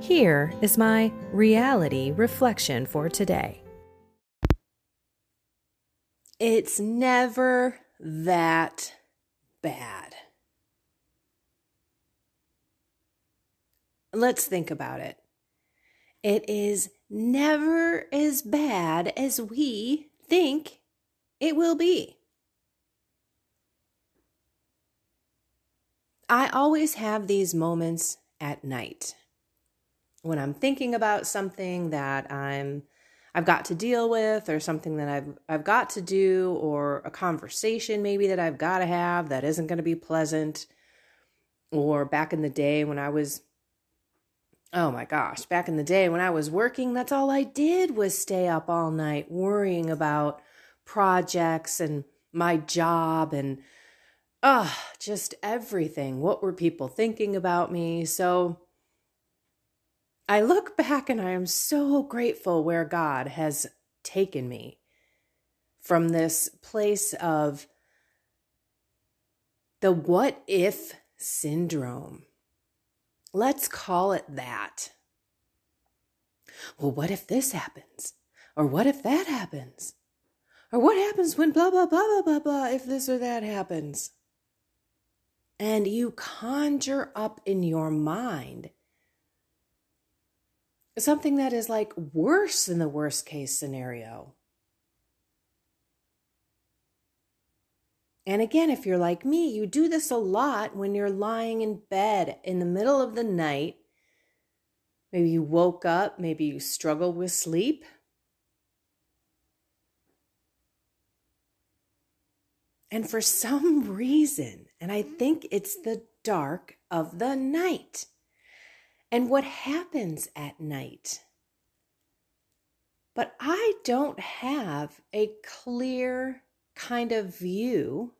Here is my reality reflection for today. It's never that bad. Let's think about it. It is never as bad as we think it will be. I always have these moments at night when I'm thinking about something that I'm I've got to deal with or something that I've I've got to do or a conversation maybe that I've got to have that isn't going to be pleasant or back in the day when I was oh my gosh, back in the day when I was working, that's all I did was stay up all night worrying about projects and my job and ah, uh, just everything. What were people thinking about me? So I look back and I am so grateful where God has taken me from this place of the what if syndrome. Let's call it that. Well, what if this happens? Or what if that happens? Or what happens when blah, blah, blah, blah, blah, blah, if this or that happens? And you conjure up in your mind something that is like worse than the worst case scenario. And again, if you're like me, you do this a lot when you're lying in bed in the middle of the night. Maybe you woke up, maybe you struggle with sleep. And for some reason, and I think it's the dark of the night, and what happens at night. But I don't have a clear kind of view,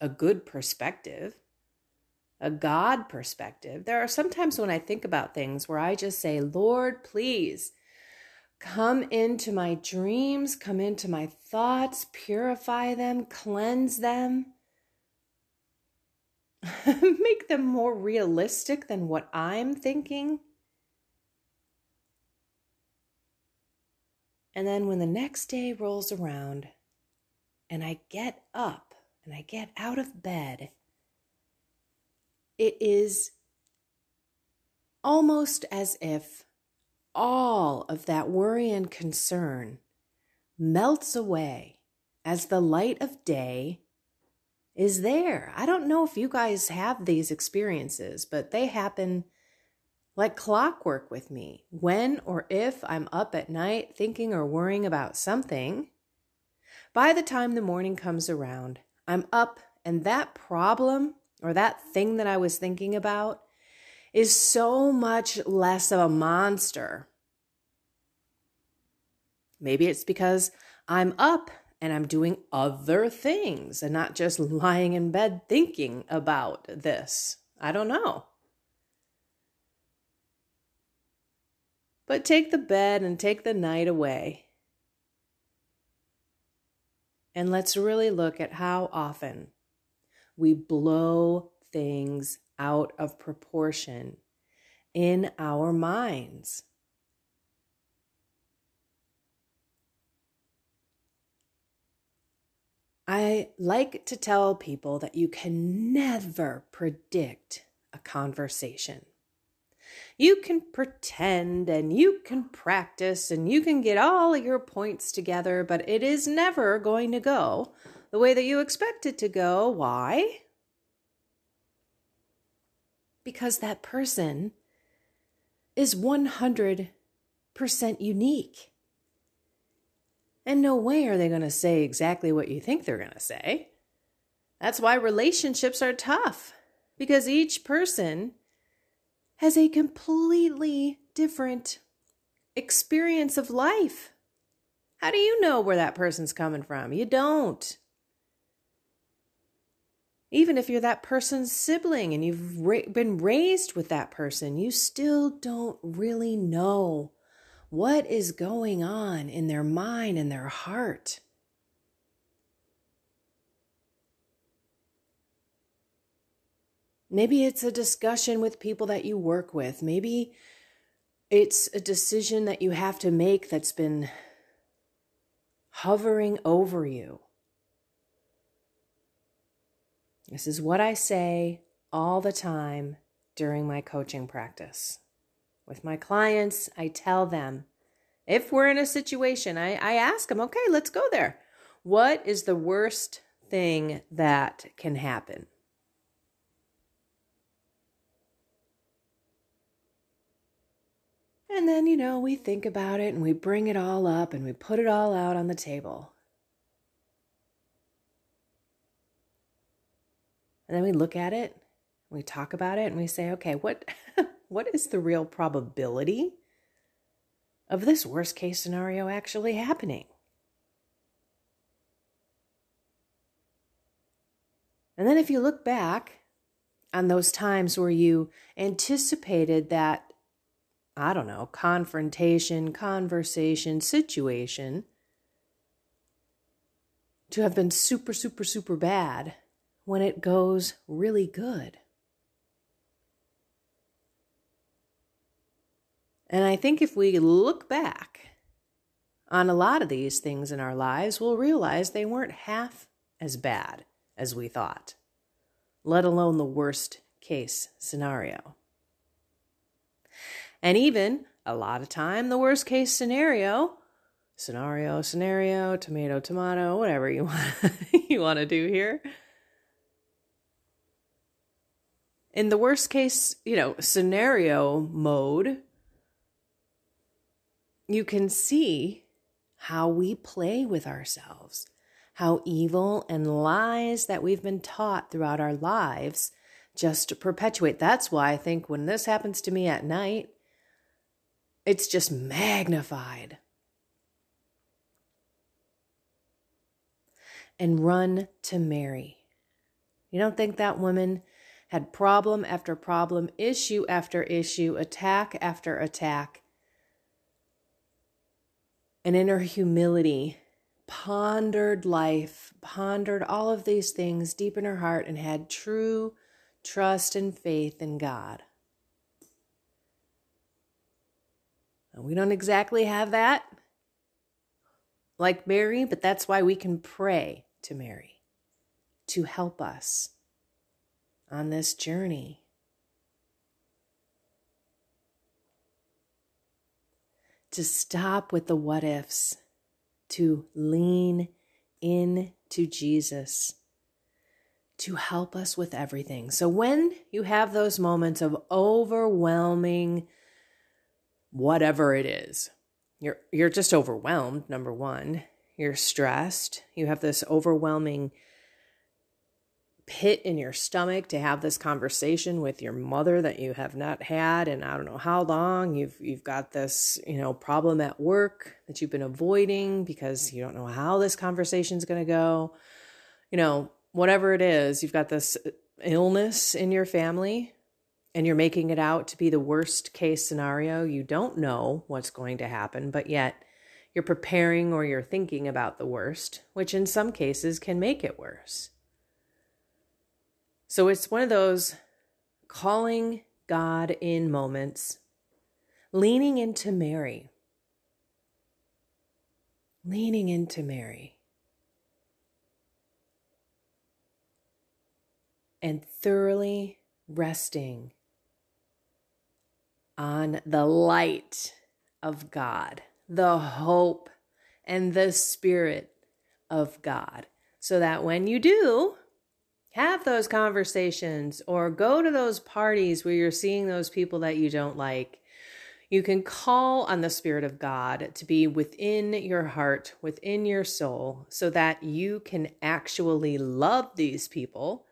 a good perspective, a God perspective. There are sometimes when I think about things where I just say, Lord, please come into my dreams, come into my thoughts, purify them, cleanse them. make them more realistic than what I'm thinking. And then when the next day rolls around and I get up and I get out of bed, it is almost as if all of that worry and concern melts away as the light of day is there. I don't know if you guys have these experiences, but they happen like clockwork with me. When or if I'm up at night thinking or worrying about something, by the time the morning comes around, I'm up and that problem or that thing that I was thinking about is so much less of a monster. Maybe it's because I'm up and I'm doing other things and not just lying in bed thinking about this. I don't know. But take the bed and take the night away. And let's really look at how often we blow things out of proportion in our minds. I like to tell people that you can never predict a conversation. You can pretend and you can practice and you can get all your points together, but it is never going to go the way that you expect it to go. Why? Because that person is 100% unique. And no way are they going to say exactly what you think they're going to say. That's why relationships are tough, because each person has a completely different experience of life. How do you know where that person's coming from? You don't. Even if you're that person's sibling and you've ra- been raised with that person, you still don't really know what is going on in their mind and their heart. Maybe it's a discussion with people that you work with. Maybe it's a decision that you have to make that's been hovering over you. This is what I say all the time during my coaching practice. With my clients, I tell them if we're in a situation, I, I ask them, okay, let's go there. What is the worst thing that can happen? And then, you know, we think about it and we bring it all up and we put it all out on the table. And then we look at it, we talk about it, and we say, okay, what, what is the real probability of this worst case scenario actually happening? And then if you look back on those times where you anticipated that, I don't know, confrontation, conversation, situation to have been super, super, super bad when it goes really good. And I think if we look back on a lot of these things in our lives, we'll realize they weren't half as bad as we thought, let alone the worst case scenario. And even a lot of time, the worst case scenario, scenario, scenario, tomato, tomato, whatever you want, you want to do here, in the worst case, you know, scenario mode, you can see how we play with ourselves, how evil and lies that we've been taught throughout our lives just perpetuate. That's why I think when this happens to me at night, it's just magnified. And run to Mary. You don't think that woman had problem after problem, issue after issue, attack after attack. And in her humility, pondered life, pondered all of these things deep in her heart, and had true trust and faith in God. we don't exactly have that like Mary, but that's why we can pray to Mary to help us on this journey. To stop with the what ifs, to lean in to Jesus to help us with everything. So when you have those moments of overwhelming whatever it is, you're you're just overwhelmed number 1, you're stressed, you have this overwhelming pit in your stomach to have this conversation with your mother that you have not had and I don't know how long you've you've got this, you know, problem at work that you've been avoiding because you don't know how this conversation is going to go. You know, whatever it is, you've got this uh, illness in your family and you're making it out to be the worst case scenario. You don't know what's going to happen, but yet you're preparing or you're thinking about the worst, which in some cases can make it worse. So it's one of those calling God in moments, leaning into Mary. Leaning into Mary. And thoroughly resting on the light of God, the hope and the spirit of God, so that when you do have those conversations or go to those parties where you're seeing those people that you don't like, you can call on the Spirit of God to be within your heart, within your soul, so that you can actually love these people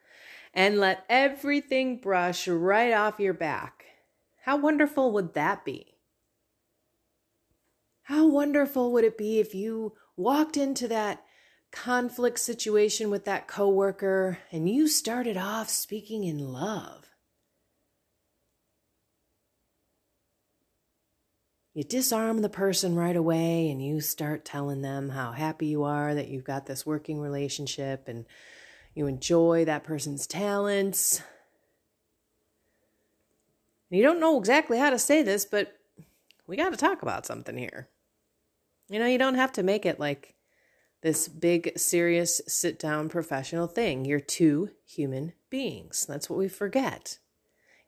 and let everything brush right off your back. How wonderful would that be? How wonderful would it be if you walked into that conflict situation with that coworker and you started off speaking in love? you disarm the person right away and you start telling them how happy you are that you've got this working relationship and you enjoy that person's talents. And you don't know exactly how to say this, but we got to talk about something here. You know, you don't have to make it like this big, serious, sit down professional thing. You're two human beings. That's what we forget.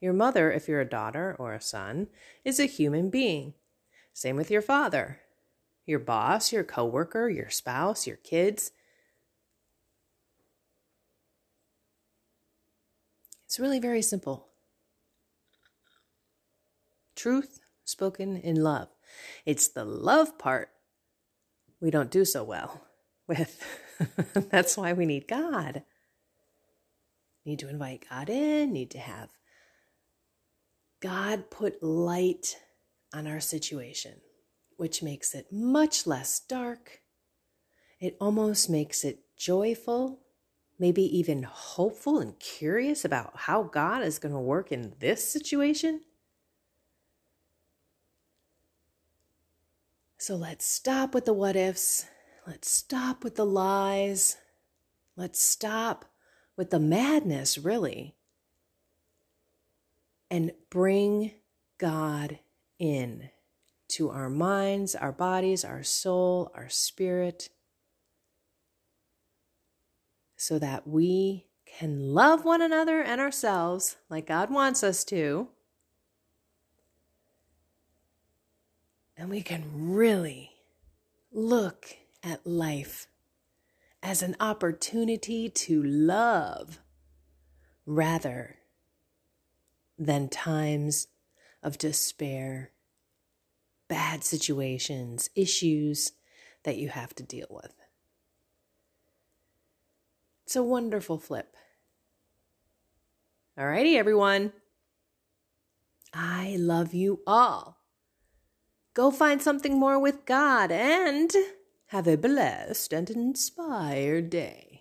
Your mother, if you're a daughter or a son, is a human being. Same with your father, your boss, your coworker, your spouse, your kids. It's really very simple. Truth spoken in love. It's the love part we don't do so well with. That's why we need God. Need to invite God in, need to have God put light on our situation, which makes it much less dark. It almost makes it joyful, maybe even hopeful and curious about how God is going to work in this situation. So let's stop with the what ifs. Let's stop with the lies. Let's stop with the madness, really. And bring God in to our minds, our bodies, our soul, our spirit, so that we can love one another and ourselves like God wants us to. And we can really look at life as an opportunity to love rather than times of despair, bad situations, issues that you have to deal with. It's a wonderful flip. Alrighty, everyone. I love you all. Go find something more with God and have a blessed and inspired day.